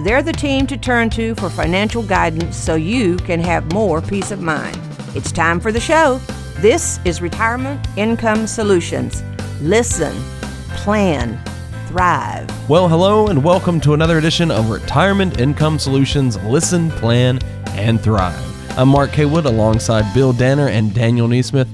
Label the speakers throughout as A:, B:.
A: they're the team to turn to for financial guidance so you can have more peace of mind. It's time for the show. This is Retirement Income Solutions. Listen, plan, thrive.
B: Well, hello, and welcome to another edition of Retirement Income Solutions Listen, Plan, and Thrive. I'm Mark Haywood alongside Bill Danner and Daniel Neesmith,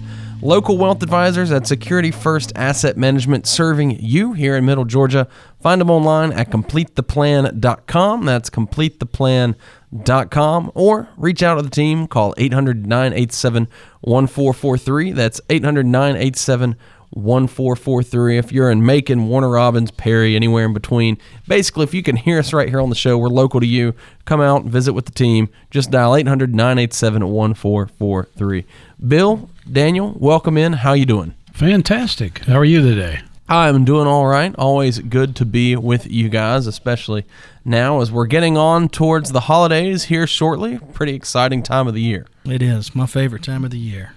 B: local wealth advisors at Security First Asset Management, serving you here in Middle Georgia. Find them online at completetheplan.com. That's completetheplan.com. Or reach out to the team. Call 800 987 1443. That's 800 987 1443. If you're in Macon, Warner Robins, Perry, anywhere in between, basically, if you can hear us right here on the show, we're local to you. Come out and visit with the team. Just dial 800 987 1443. Bill, Daniel, welcome in. How you doing?
C: Fantastic. How are you today?
B: I'm doing all right. Always good to be with you guys, especially now as we're getting on towards the holidays here shortly. Pretty exciting time of the year.
D: It is my favorite time of the year.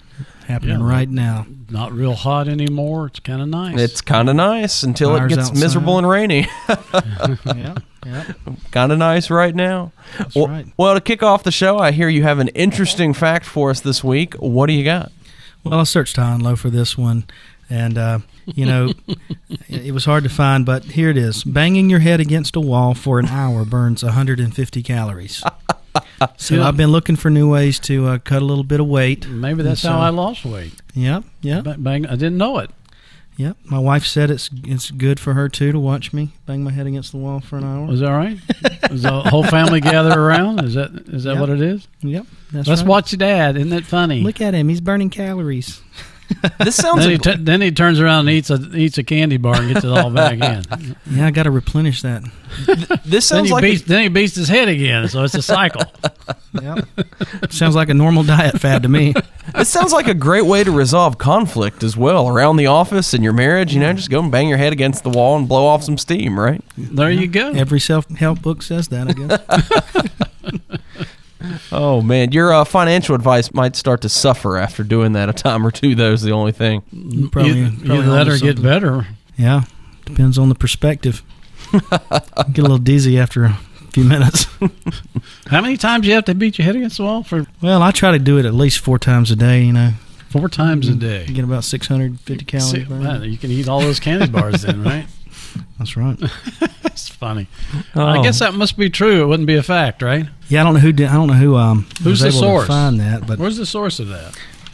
D: Happening
C: Yeah.
D: right now.
C: Not real hot anymore. It's kind of nice.
B: It's kind of nice until it gets
D: outside.
B: miserable and rainy.
D: yeah, yeah.
B: kind of nice right now.
D: That's
B: well,
D: right.
B: well, to kick off the show, I hear you have an interesting fact for us this week. What do you got?
D: Well, I searched high and low for this one, and uh, you know, it, it was hard to find, but here it is: banging your head against a wall for an hour burns 150 calories. So. I've been looking for new ways to uh, cut a little bit of weight.
C: Maybe that's
D: And
C: how I lost weight.
D: Yep, yep,
C: Ba- Bang! I didn't know it.
D: yep. My wife said it's it's good for her too to watch me bang my head against the wall for an hour.
C: Was that right? Is the whole family gather around? Is that is that
D: Yep.
C: what it is?
D: Yep, that's
C: Let's
D: right.
C: watch your dad. Isn't that funny?
D: Look at him; he's burning calories.
B: This sounds
C: then, he
B: like
C: t- then he turns around and eats a eats a candy bar and gets it all back in.
D: Yeah, I got to replenish that.
B: this
C: then
B: sounds
C: he
B: like
C: beats
B: a,
C: then he beats his head again. So it's a cycle.
D: Yep. Sounds like a normal diet fad to me.
B: this sounds like a great way to resolve conflict as well around the office and your marriage. You know, just go and bang your head against the wall and blow off some steam, right?
C: There you go.
D: Every self help book says that, I guess.
B: Oh man, your uh, financial advice might start to suffer after doing that a time or two. Though is the only thing.
D: Probably,
C: you,
D: probably
C: you let
D: onto
C: her get better.
D: Yeah, depends on the perspective. get a little dizzy after a few minutes.
C: How many times do you have to beat your head against the wall for
D: Well, I try to do it at least four times a day. You know,
C: four times a day?
D: You get about 650 calories.
C: See,
D: burned.
C: you can eat all those candy bars then, right?
D: That's right.
C: That's funny.
B: Oh.
C: I guess that must be true. It wouldn't be a fact, right?
D: Yeah, I don't know who did. I don't know who um
C: Who's
D: was
C: the
D: able
C: source?
D: to find that, but
C: Where's the source of that?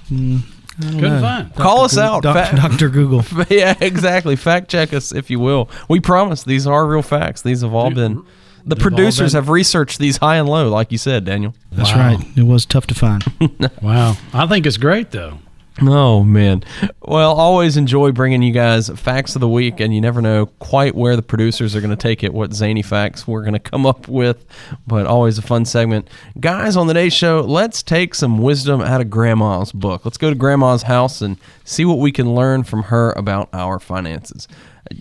D: mm, I don't
C: Couldn't
D: know.
C: find.
B: Call us
D: Goog-
B: out.
D: Doc-
B: Fa-
D: Dr. Google.
B: yeah, exactly. Fact check us if you will. We promise these are real facts. These have all been. The
C: They've
B: producers
C: been-
B: have researched these high and low, like you said, Daniel.
D: That's
C: Wow.
D: right. It was tough to find.
C: Wow. I think it's great, though.
B: Oh man. Well, always enjoy bringing you guys facts of the week, and you never know quite where the producers are going to take it, what zany facts we're going to come up with. But always a fun segment, guys. On the day show, let's take some wisdom out of Grandma's book. Let's go to Grandma's house and see what we can learn from her about our finances.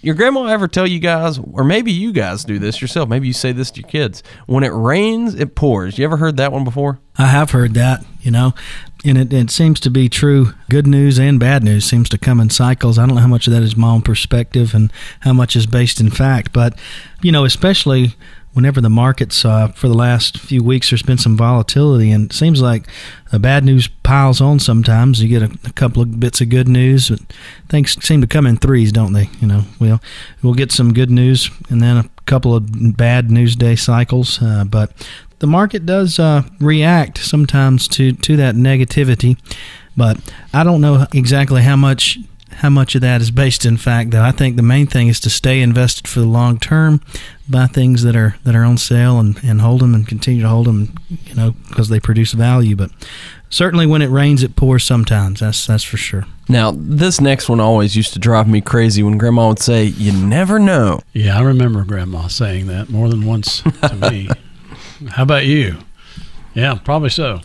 B: Your grandma ever tell you guys, or maybe you guys do this yourself? Maybe you say this to your kids: "When it rains, it pours." You ever heard that one before?
D: I have heard that, you know, and it, it seems to be true. Good news and bad news seems to come in cycles. I don't know how much of that is my own perspective and how much is based in fact, but, you know, especially whenever the markets, uh, for the last few weeks, there's been some volatility, and it seems like the bad news piles on sometimes. You get a, a couple of bits of good news, but things seem to come in threes, don't they? You know, we'll, we'll get some good news and then a couple of bad news day cycles, uh, but the market does uh, react sometimes to, to that negativity, but I don't know exactly how much how much of that is based in fact. Though I think the main thing is to stay invested for the long term, buy things that are that are on sale and, and hold them and continue to hold them, you know, because they produce value. But certainly when it rains, it pours sometimes. That's that's for sure.
B: Now, this next one always used to drive me crazy when Grandma would say, "You never know."
C: Yeah, I remember Grandma saying that more than once to me. How about you? Yeah, probably so.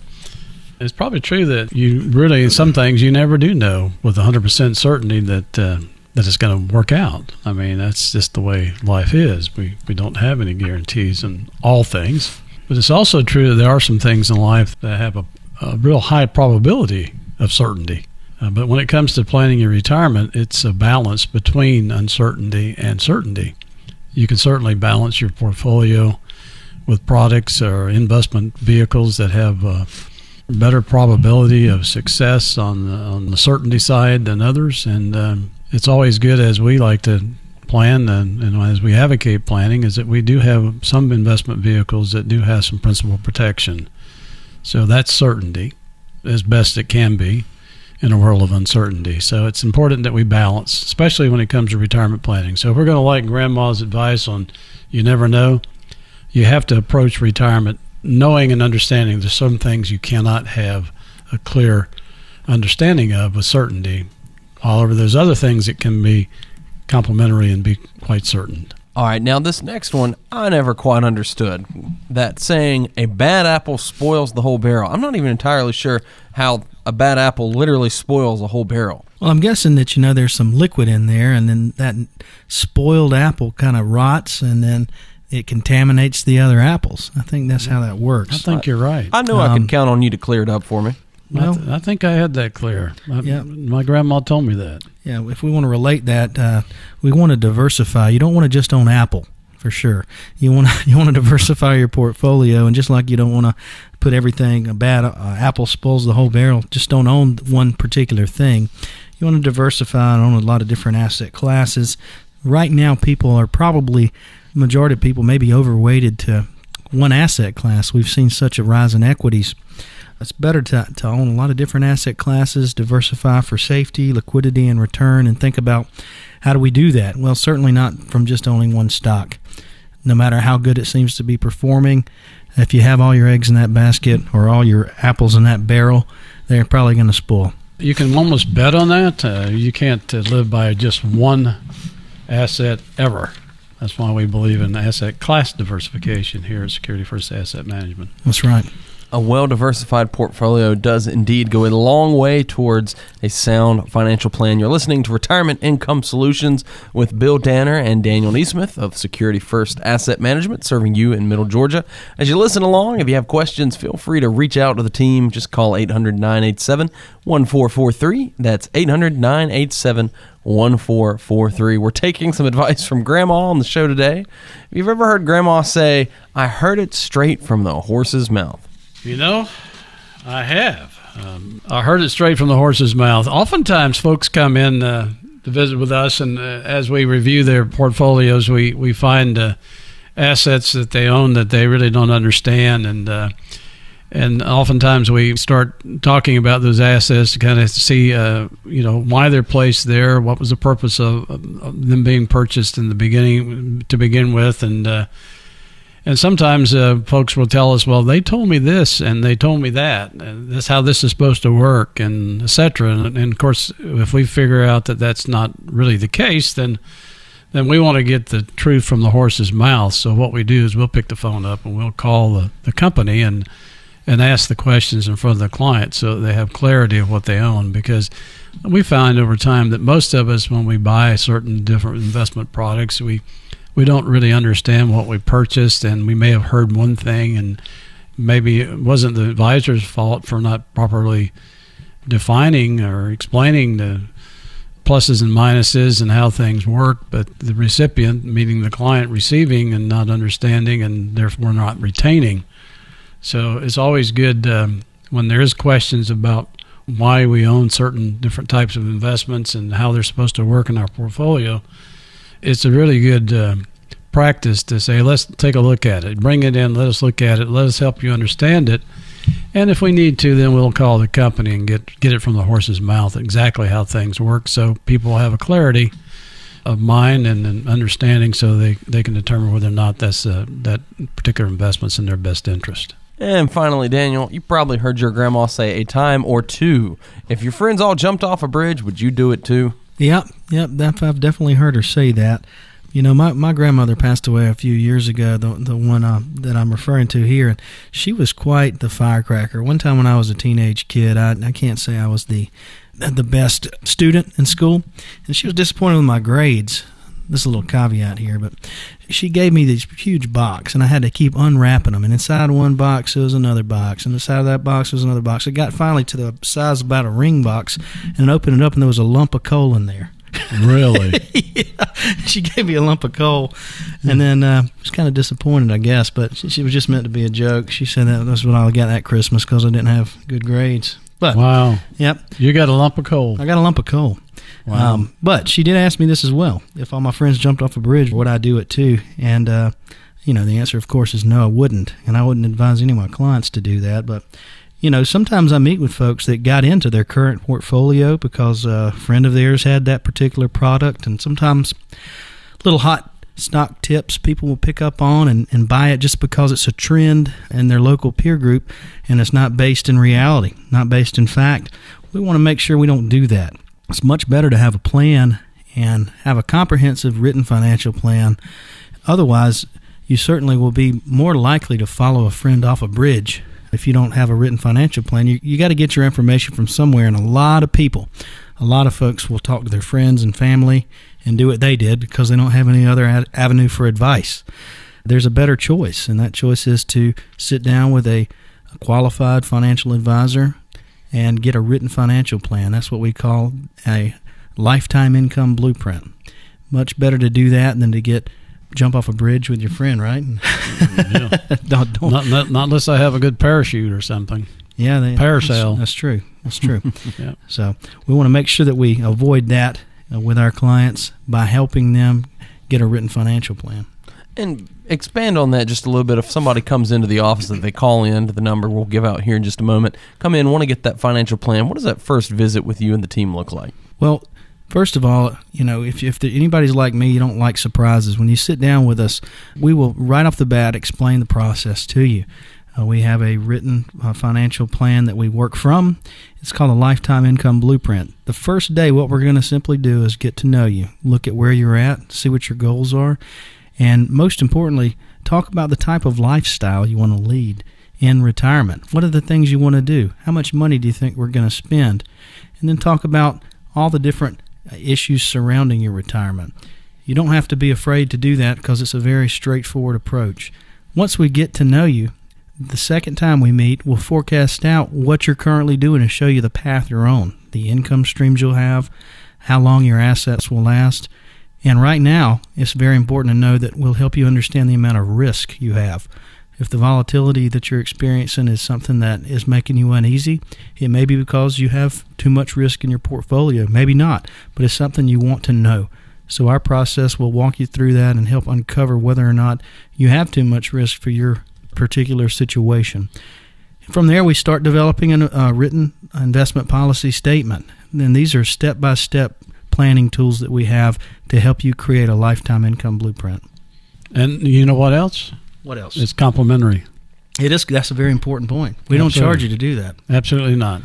C: It's probably true that you really some things you never do know with 100% certainty that uh, that it's going to work out. I mean, that's just the way life is. We we don't have any guarantees in all things. But it's also true that there are some things in life that have a, a real high probability of certainty. Uh, but when it comes to planning your retirement, it's a balance between uncertainty and certainty. You can certainly balance your portfolio with products or investment vehicles that have a better probability of success on the, on the certainty side than others. And um, it's always good as we like to plan and, and as we advocate planning is that we do have some investment vehicles that do have some principal protection. So that's certainty as best it can be in a world of uncertainty. So it's important that we balance, especially when it comes to retirement planning. So if we're going to like grandma's advice on you never know, you have to approach retirement knowing and understanding there's some things you cannot have a clear understanding of with certainty. However, there's other things that can be complementary and be quite certain.
B: All right, now this next one I never quite understood. That saying a bad apple spoils the whole barrel. I'm not even entirely sure how a bad apple literally spoils a whole barrel.
D: Well, I'm guessing that you know there's some liquid in there, and then that spoiled apple kind of rots, and then it contaminates the other apples. I think that's how that works.
C: I think you're right.
B: I knew I
D: Um,
B: could count on you to clear it up for me.
C: I,
D: well,
C: th- I think I had that clear. I-
D: Yeah.
C: My grandma told me that.
D: Yeah, if we want to relate that, uh, we want to diversify. You don't want to just own Apple, for sure. You want to, you want to diversify your portfolio, and just like you don't want to put everything a bad uh, apple spoils the whole barrel. Just don't own one particular thing. You want to diversify and own a lot of different asset classes. Right now, people are probably majority of people maybe overweighted to one asset class. We've seen such a rise in equities. It's better to, to own a lot of different asset classes, diversify for safety, liquidity, and return, and think about how do we do that? Well, certainly not from just owning one stock. No matter how good it seems to be performing, if you have all your eggs in that basket or all your apples in that barrel, they're probably going to spoil.
C: You can almost bet on that. Uh, you can't uh, live by just one asset ever. That's why we believe in asset class diversification here at Security First Asset Management.
D: That's right.
B: A well diversified portfolio does indeed go a long way towards a sound financial plan. You're listening to Retirement Income Solutions with Bill Danner and Daniel Neesmith of Security First Asset Management, serving you in Middle Georgia. As you listen along, if you have questions, feel free to reach out to the team. Just call 800 987 1443. That's 800 987 1443. We're taking some advice from Grandma on the show today. If you've ever heard Grandma say, I heard it straight from the horse's mouth?
C: You know, I have. Um, I heard it straight from the horse's mouth. Oftentimes, folks come in uh, to visit with us, and uh, as we review their portfolios, we we find uh, assets that they own that they really don't understand, and uh, and oftentimes we start talking about those assets to kind of see, uh, you know, why they're placed there, what was the purpose of, of them being purchased in the beginning to begin with, and uh, and sometimes uh, folks will tell us, well, they told me this and they told me that. And that's how this is supposed to work, and etc. And, and of course, if we figure out that that's not really the case, then then we want to get the truth from the horse's mouth. So what we do is we'll pick the phone up and we'll call the, the company and and ask the questions in front of the client so they have clarity of what they own. Because we find over time that most of us, when we buy certain different investment products, we we don't really understand what we purchased, and we may have heard one thing, and maybe it wasn't the advisor's fault for not properly defining or explaining the pluses and minuses and how things work, but the recipient, meaning the client receiving and not understanding and therefore not retaining. So it's always good um, when there is questions about why we own certain different types of investments and how they're supposed to work in our portfolio. It's a really good uh, practice to say, let's take a look at it. Bring it in, let us look at it, let us help you understand it. And if we need to, then we'll call the company and get get it from the horse's mouth exactly how things work, so people have a clarity of mind and an understanding, so they, they can determine whether or not that's uh, that particular investment's in their best interest.
B: And finally, Daniel, you probably heard your grandma say a time or two. If your friends all jumped off a bridge, would you do it too?
D: Yep, yep. I've definitely heard her say that. You know, my, my grandmother passed away a few years ago, the, the one uh, that I'm referring to here. And she was quite the firecracker. One time when I was a teenage kid, I, I can't say I was the the best student in school, and she was disappointed with my grades. This is a little caveat here, but she gave me this huge box, and I had to keep unwrapping them. And inside one box there was another box, and inside of that box was another box. It got finally to the size of about a ring box, and I opened it up, and there was a lump of coal in there.
C: Really?
D: yeah, she gave me a lump of coal, and then uh, was kind of disappointed, I guess. But she, she was just meant to be a joke. She said that was what I got that Christmas because I didn't have good grades. But
C: wow.
D: yep,
C: You got a lump of coal.
D: I got a lump of coal.
C: Wow.
D: Um, but she did ask me this as well: if all my friends jumped off a bridge, would I do it too? And uh, you know, the answer, of course, is no, I wouldn't, and I wouldn't advise any of my clients to do that. But you know, sometimes I meet with folks that got into their current portfolio because a friend of theirs had that particular product, and sometimes little hot stock tips people will pick up on and, and buy it just because it's a trend in their local peer group and it's not based in reality, not based in fact. We want to make sure we don't do that. It's much better to have a plan and have a comprehensive written financial plan. Otherwise, you certainly will be more likely to follow a friend off a bridge if you don't have a written financial plan. You, you got to get your information from somewhere, and a lot of people, a lot of folks will talk to their friends and family and do what they did because they don't have any other ad- avenue for advice. There's a better choice, and that choice is to sit down with a, a qualified financial advisor and get a written financial plan. That's what we call a lifetime income blueprint. Much better to do that than to get jump off a bridge with your friend, right?
C: Yeah.
D: don't, don't,
C: not, not, not unless I have a good parachute or something.
D: yeah, they,
C: Parasail.
D: That's, that's true. That's true.
C: Yeah.
D: So we want to make sure that we avoid that uh, with our clients by helping them get a written financial plan.
B: And expand on that just a little bit. If somebody comes into the office that they call in to the number we'll give out here in just a moment, come in, want to get that financial plan, what does that first visit with you and the team look like?
D: Well, first of all, you know, if, if there, anybody's like me, you don't like surprises. When you sit down with us, we will right off the bat explain the process to you. Uh, we have a written uh, financial plan that we work from. It's called a lifetime income blueprint. The first day, what we're going to simply do is get to know you, look at where you're at, see what your goals are, and most importantly, talk about the type of lifestyle you want to lead in retirement. What are the things you want to do? How much money do you think we're going to spend? And then talk about all the different uh, issues surrounding your retirement. You don't have to be afraid to do that because it's a very straightforward approach. Once we get to know you, the second time we meet, we'll forecast out what you're currently doing and show you the path you're on, the income streams you'll have, how long your assets will last. And right now, it's very important to know that we'll help you understand the amount of risk you have. If the volatility that you're experiencing is something that is making you uneasy, it may be because you have too much risk in your portfolio. Maybe not, but it's something you want to know. So, our process will walk you through that and help uncover whether or not you have too much risk for your particular situation. From there, we start developing a uh, written investment policy statement. And these are step by step planning tools that we have to help you create a lifetime income blueprint.
C: And you know what else?
D: What else?
C: It's complimentary.
D: It is. That's a very important point. We don't charge you to do that.
C: Absolutely not.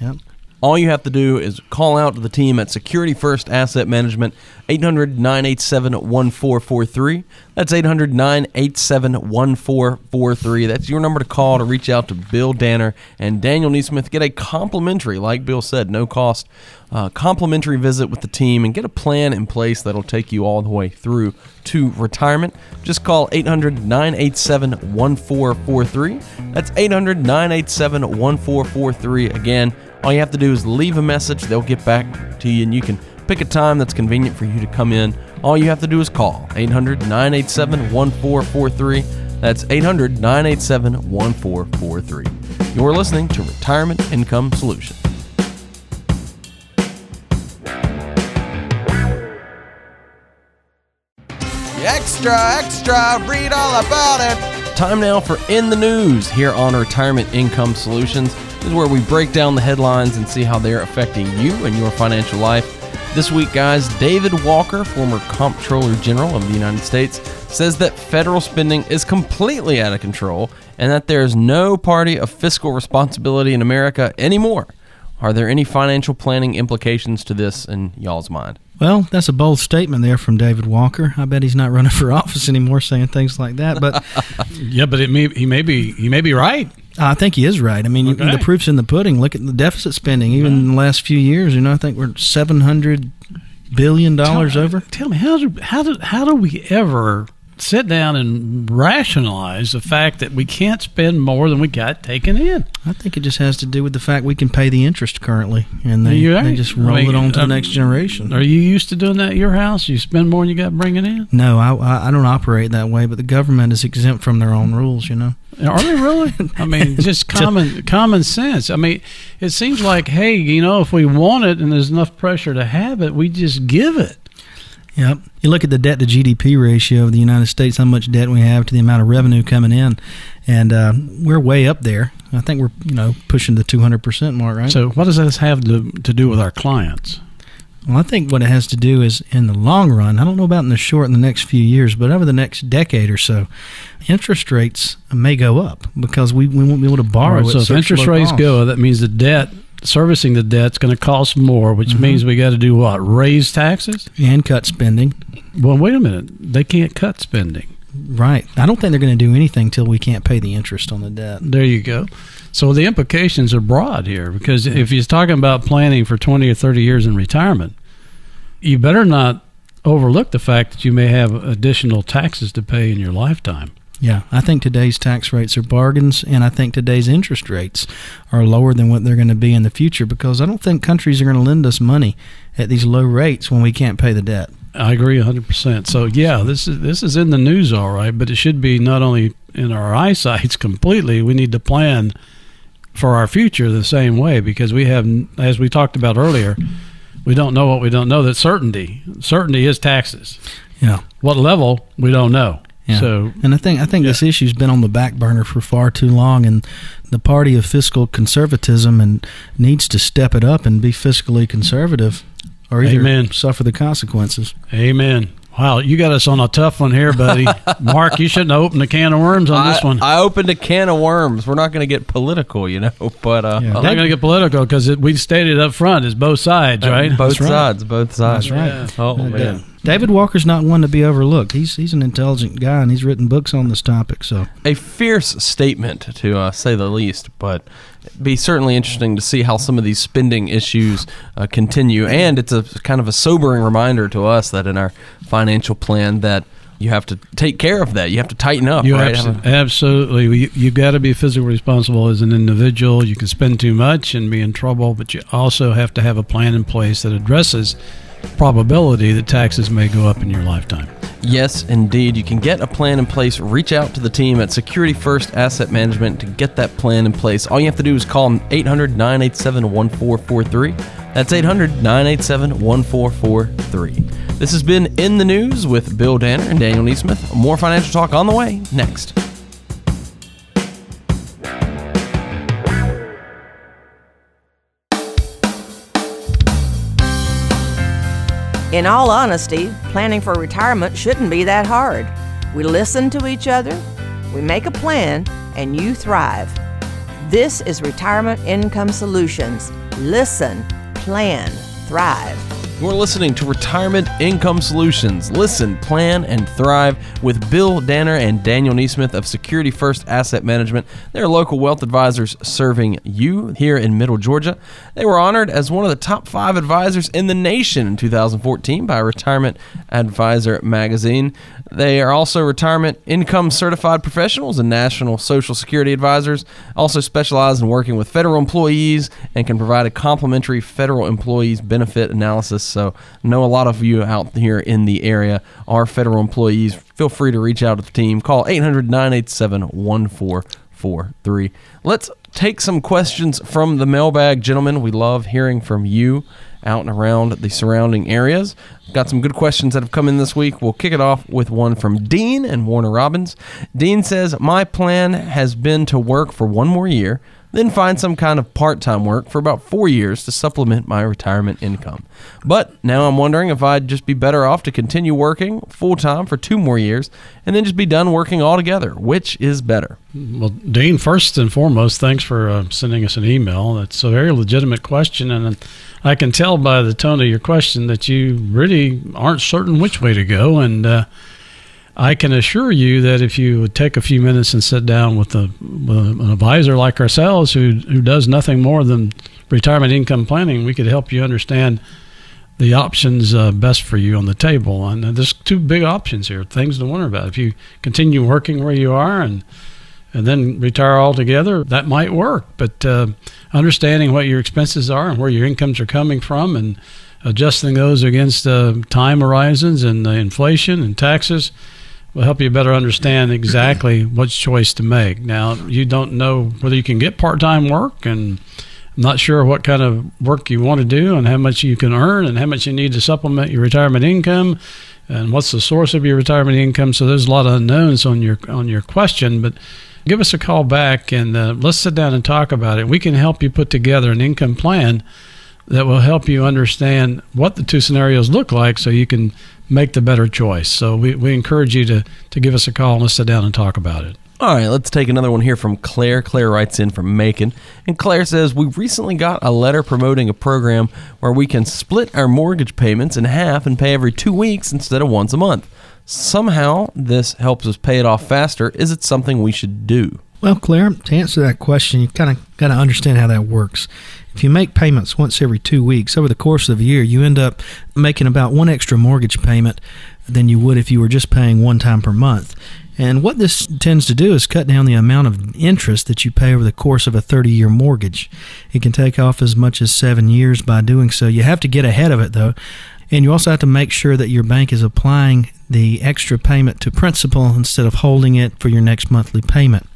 D: Yep.
B: All you have to do is call out to the team at Security First Asset Management, 800 987 1443. That's 800 987 1443. That's your number to call to reach out to Bill Danner and Daniel Neesmith. Get a complimentary, like Bill said, no cost, uh, complimentary visit with the team and get a plan in place that'll take you all the way through to retirement. Just call 800 987 1443. That's 800 987 1443. Again, all you have to do is leave a message. They'll get back to you, and you can pick a time that's convenient for you to come in. All you have to do is call 800 987 1443. That's 800 987 1443. You're listening to Retirement Income Solutions.
E: Extra, extra, read all about it.
B: Time now for In the News here on Retirement Income Solutions. This is where we break down the headlines and see how they're affecting you and your financial life. This week, guys, David Walker, former Comptroller General of the United States, says that federal spending is completely out of control and that there is no party of fiscal responsibility in America anymore. Are there any financial planning implications to this in y'all's mind?
D: Well, that's a bold statement there from David Walker. I bet he's not running for office anymore saying things like that. But
C: Yeah, but it may he may be he may be right.
D: I think he is right. I mean,
C: Okay.
D: the proof's in the pudding. Look at the deficit spending. Even in the last few years, you know, I think we're seven hundred billion dollars over.
C: Tell me how do how do how do we ever sit down and rationalize the fact that we can't spend more than we got taken in?
D: I think it just has to do with the fact we can pay the interest currently, and they,
C: right.
D: they just
C: I
D: roll
C: mean,
D: it on to the
C: um,
D: next generation.
C: Are you used to doing that at your house? You spend more than you got bringing in?
D: No, I, I I don't operate that way, but the government is exempt from their own rules. You know.
C: Are they really? I mean, just common common sense. I mean, it seems like, hey, you know, if we want it and there's enough pressure to have it, we just give it.
D: Yep. You look at the debt to GDP ratio of the United States, how much debt we have to the amount of revenue coming in, and uh, we're way up there. I think we're you know pushing the 200 percent mark, right?
C: So, what does this have to, to do with our clients?
D: Well, I think what it has to do is in the long run, I don't know about in the short in the next few years, but over the next decade or so, interest rates may go up because we, we won't be able to borrow.
C: Right, so if interest rates
D: cost.
C: go, that means the debt servicing the debt's going to cost more, which
D: Mm-hmm.
C: means we got to do what? Raise taxes?
D: and cut spending,
C: Well, wait a minute. They can't cut spending.
D: right? I don't think they're going to do anything till we can't pay the interest on the debt.
C: There you go. So the implications are broad here because if you're talking about planning for 20 or 30 years in retirement, you better not overlook the fact that you may have additional taxes to pay in your lifetime.
D: Yeah, I think today's tax rates are bargains, and I think today's interest rates are lower than what they're going to be in the future because I don't think countries are going to lend us money at these low rates when we can't pay the debt.
C: I agree 100%. So yeah, this is this is in the news all right, but it should be not only in our eyesights completely, we need to plan for our future the same way because we have as we talked about earlier, we don't know what we don't know that certainty. Certainty is taxes.
D: Yeah.
C: What level we don't know.
D: Yeah.
C: So
D: and I think I think this issue's been on the back burner for far too long, and the party of fiscal conservatism and needs to step it up and be fiscally conservative, or either
C: Amen.
D: suffer the consequences.
C: Amen. Wow, you got us on a tough one here, buddy. Mark, you shouldn't have opened a can of worms on this one.
B: I opened a can of worms. We're not going to get political, you know, but uh,
D: Yeah.
C: I'm not going to get political because we stated up front it's both sides, right?
B: both
D: That's right.
B: sides, both sides.
D: That's right.
B: Oh
D: Uh,
B: man,
D: David Walker's not one to be overlooked. He's he's an intelligent guy, and he's written books on this topic. So
B: a fierce statement to uh, say the least, but it'd be certainly interesting to see how some of these spending issues uh, continue. And it's a kind of a sobering reminder to us that in our financial plan that you have to take care of that. You have to tighten up,
C: You
B: right?
C: abso- absolutely. You, you've got to be physically responsible as an individual. You can spend too much and be in trouble, but you also have to have a plan in place that addresses probability that taxes may go up in your lifetime.
B: Yes, indeed. You can get a plan in place. Reach out to the team at Security First Asset Management to get that plan in place. All you have to do is call them 800 987 1443. That's 800 987 1443. This has been In the News with Bill Danner and Daniel Neesmith. More financial talk on the way next.
A: In all honesty, planning for retirement shouldn't be that hard. We listen to each other, we make a plan, and you thrive. This is Retirement Income Solutions. Listen, plan, thrive.
B: You're listening to Retirement Income Solutions. Listen, plan, and thrive with Bill Danner and Daniel Neesmith of Security First Asset Management. They're local wealth advisors serving you here in Middle Georgia. They were honored as one of the top five advisors in the nation in 2014 by Retirement Advisor Magazine. They are also retirement income certified professionals and national social security advisors. Also specialize in working with federal employees and can provide a complimentary federal employees benefit analysis. So, know a lot of you out here in the area are federal employees. Feel free to reach out to the team. Call 800 987 1443. Let's take some questions from the mailbag, gentlemen. We love hearing from you out and around the surrounding areas. Got some good questions that have come in this week. We'll kick it off with one from Dean and Warner Robins. Dean says, My plan has been to work for one more year then find some kind of part time work for about four years to supplement my retirement income. But now I'm wondering if I'd just be better off to continue working full time for two more years and then just be done working altogether. Which is better?
C: Well, Dean, first and foremost, thanks for uh, sending us an email. That's a very legitimate question, and I can tell by the tone of your question that you really aren't certain which way to go. And uh, I can assure you that if you would take a few minutes and sit down with, a, with an advisor like ourselves who, who does nothing more than retirement income planning, we could help you understand the options uh, best for you on the table. And uh, there's two big options here, things to wonder about. If you continue working where you are and and then retire altogether, that might work. But uh, understanding what your expenses are and where your incomes are coming from and adjusting those against uh, time horizons and inflation and taxes – will help you better understand exactly which choice to make. Now, you don't know whether you can get part time work, and I'm not sure what kind of work you want to do, and how much you can earn, and how much you need to supplement your retirement income, and what's the source of your retirement income. So there's a lot of unknowns on your on your question, but give us a call back and uh, let's sit down and talk about it. We can help you put together an income plan that will help you understand what the two scenarios look like so you can make the better choice. So we, we encourage you to, to give us a call and let's sit down and talk about it.
B: All right, let's take another one here from Claire. Claire writes in from Macon. And Claire says, We recently got a letter promoting a program where we can split our mortgage payments in half and pay every two weeks instead of once a month. Somehow, this helps us pay it off faster. Is it something we should do?
D: Well, Claire, to answer that question, you kind of got to understand how that works. If you make payments once every two weeks over the course of a year, you end up making about one extra mortgage payment than you would if you were just paying one time per month. And what this tends to do is cut down the amount of interest that you pay over the course of a 30 year mortgage. It can take off as much as seven years by doing so. You have to get ahead of it, though. And you also have to make sure that your bank is applying the extra payment to principal instead of holding it for your next monthly payment.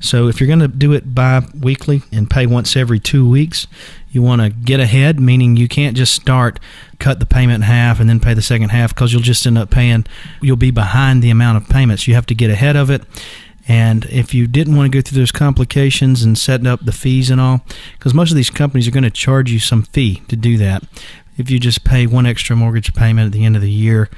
D: So if you're going to do it bi weekly and pay once every two weeks, you want to get ahead, meaning you can't just start, cut the payment in half, and then pay the second half because you'll just end up paying, you'll be behind the amount of payments. You have to get ahead of it. And if you didn't want to go through those complications and setting up the fees and all, because most of these companies are going to charge you some fee to do that if you just pay one extra mortgage payment at the end of the year,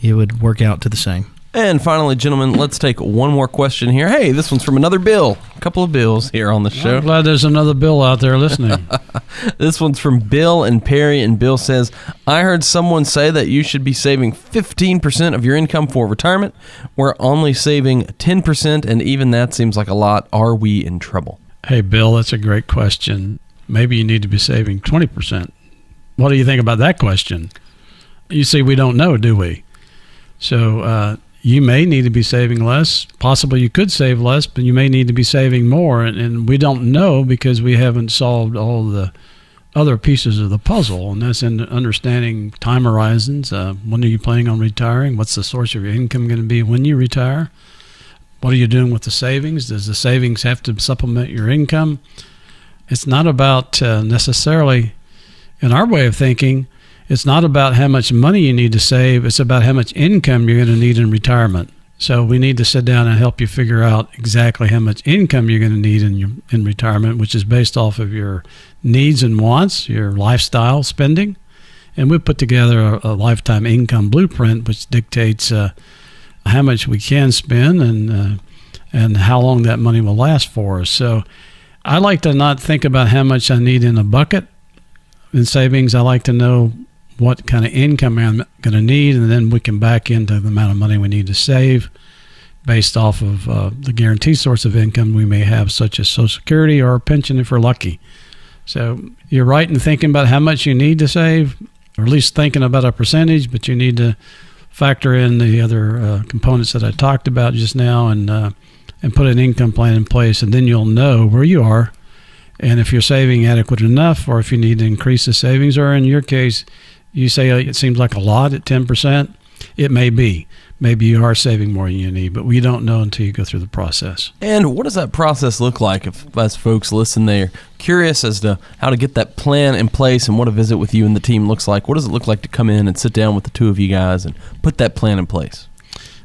D: it would work out to the same.
B: And finally, gentlemen, let's take one more question here. Hey, this one's from another Bill. A couple of Bills here on the show.
C: I'm glad there's another Bill out there listening.
B: this one's from Bill and Perry, and Bill says, I heard someone say that you should be saving 15% of your income for retirement. We're only saving 10%, and even that seems like a lot. Are we in trouble?
C: Hey, Bill, that's a great question. Maybe you need to be saving 20%. What do you think about that question? You see, we don't know, do we? So uh, you may need to be saving less. Possibly you could save less, but you may need to be saving more. And, and we don't know because we haven't solved all the other pieces of the puzzle, and that's in understanding time horizons. Uh, when are you planning on retiring? What's the source of your income going to be when you retire? What are you doing with the savings? Does the savings have to supplement your income? It's not about uh, necessarily in our way of thinking, it's not about how much money you need to save, it's about how much income you're going to need in retirement. So we need to sit down and help you figure out exactly how much income you're going to need in your in retirement, which is based off of your needs and wants, your lifestyle spending, and we put together a, a lifetime income blueprint, which dictates uh, how much we can spend and uh, and how long that money will last for us. So I like to not think about how much I need in a bucket in savings, I like to know what kind of income I'm going to need, and then we can back into the amount of money we need to save based off of uh, the guaranteed source of income we may have, such as Social Security or a pension if we're lucky. So you're right in thinking about how much you need to save, or at least thinking about a percentage, but you need to factor in the other uh, components that I talked about just now and uh, and put an income plan in place, and then you'll know where you are and if you're saving adequate enough, or if you need to increase the savings, or in your case, you say uh, it seems like a lot at 10%, it may be. maybe you are saving more than you need, but we don't know until you go through the process.
B: And what does that process look like if, as folks listen, they're curious as to how to get that plan in place and what a visit with you and the team looks like? What does it look like to come in and sit down with the two of you guys and put that plan in place?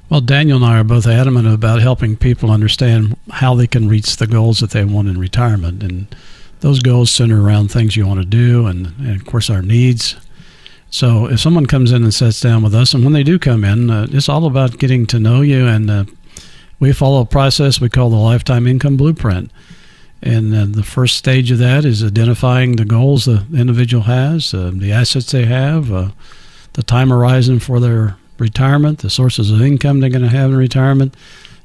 C: Well, Daniel and I are both adamant about helping people understand how they can reach the goals that they want in retirement. And those goals center around things you want to do and, and of course, our needs so if someone comes in and sits down with us, and when they do come in, uh, it's all about getting to know you. And uh, we follow a process we call the lifetime income blueprint. And uh, the first stage of that is identifying the goals the individual has, uh, the assets they have, uh, the time horizon for their retirement, the sources of income they're going to have in retirement.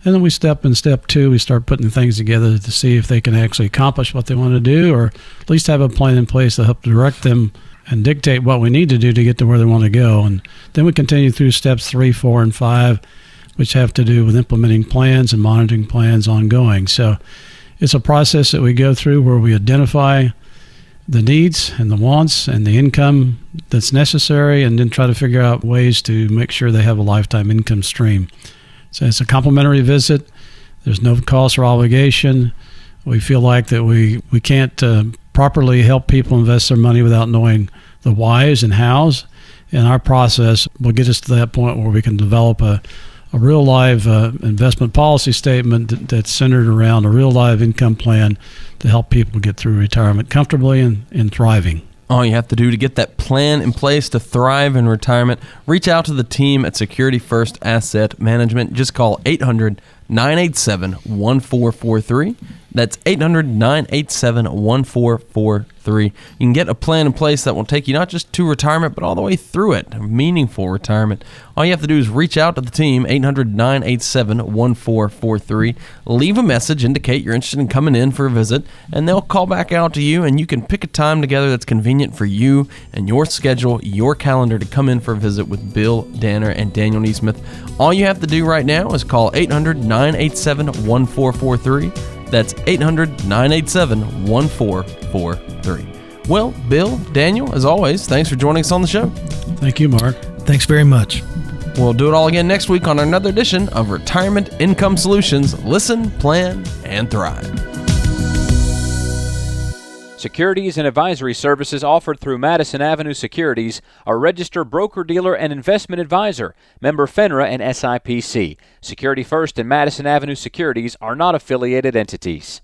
C: And then we step in step two, we start putting things together to see if they can actually accomplish what they want to do or at least have a plan in place to help direct them and dictate what we need to do to get to where they want to go. And then we continue through steps three, four, and five, which have to do with implementing plans and monitoring plans ongoing. So it's a process that we go through where we identify the needs and the wants and the income that's necessary and then try to figure out ways to make sure they have a lifetime income stream. So it's a complimentary visit. There's no cost or obligation. We feel like that we, we can't uh, properly help people invest their money without knowing the whys and hows. And our process will get us to that point where we can develop a, a real live uh, investment policy statement that, that's centered around a real live income plan to help people get through retirement comfortably and, and thriving.
B: All you have to do to get that plan in place to thrive in retirement, reach out to the team at Security First Asset Management. Just call 800 987 1443. That's 800 987 1443. You can get a plan in place that will take you not just to retirement, but all the way through it, meaningful retirement. All you have to do is reach out to the team, 800 987 1443. Leave a message, indicate you're interested in coming in for a visit, and they'll call back out to you, and you can pick a time together that's convenient for you and your schedule, your calendar to come in for a visit with Bill Danner and Daniel Neesmith. All you have to do right now is call 800 987 1443. That's 800 987 1443. Well, Bill, Daniel, as always, thanks for joining us on the show.
C: Thank you, Mark.
D: Thanks very much.
B: We'll do it all again next week on another edition of Retirement Income Solutions. Listen, plan, and thrive.
F: Securities and advisory services offered through Madison Avenue Securities are registered broker dealer and investment advisor, member FINRA and SIPC. Security First and Madison Avenue Securities are not affiliated entities.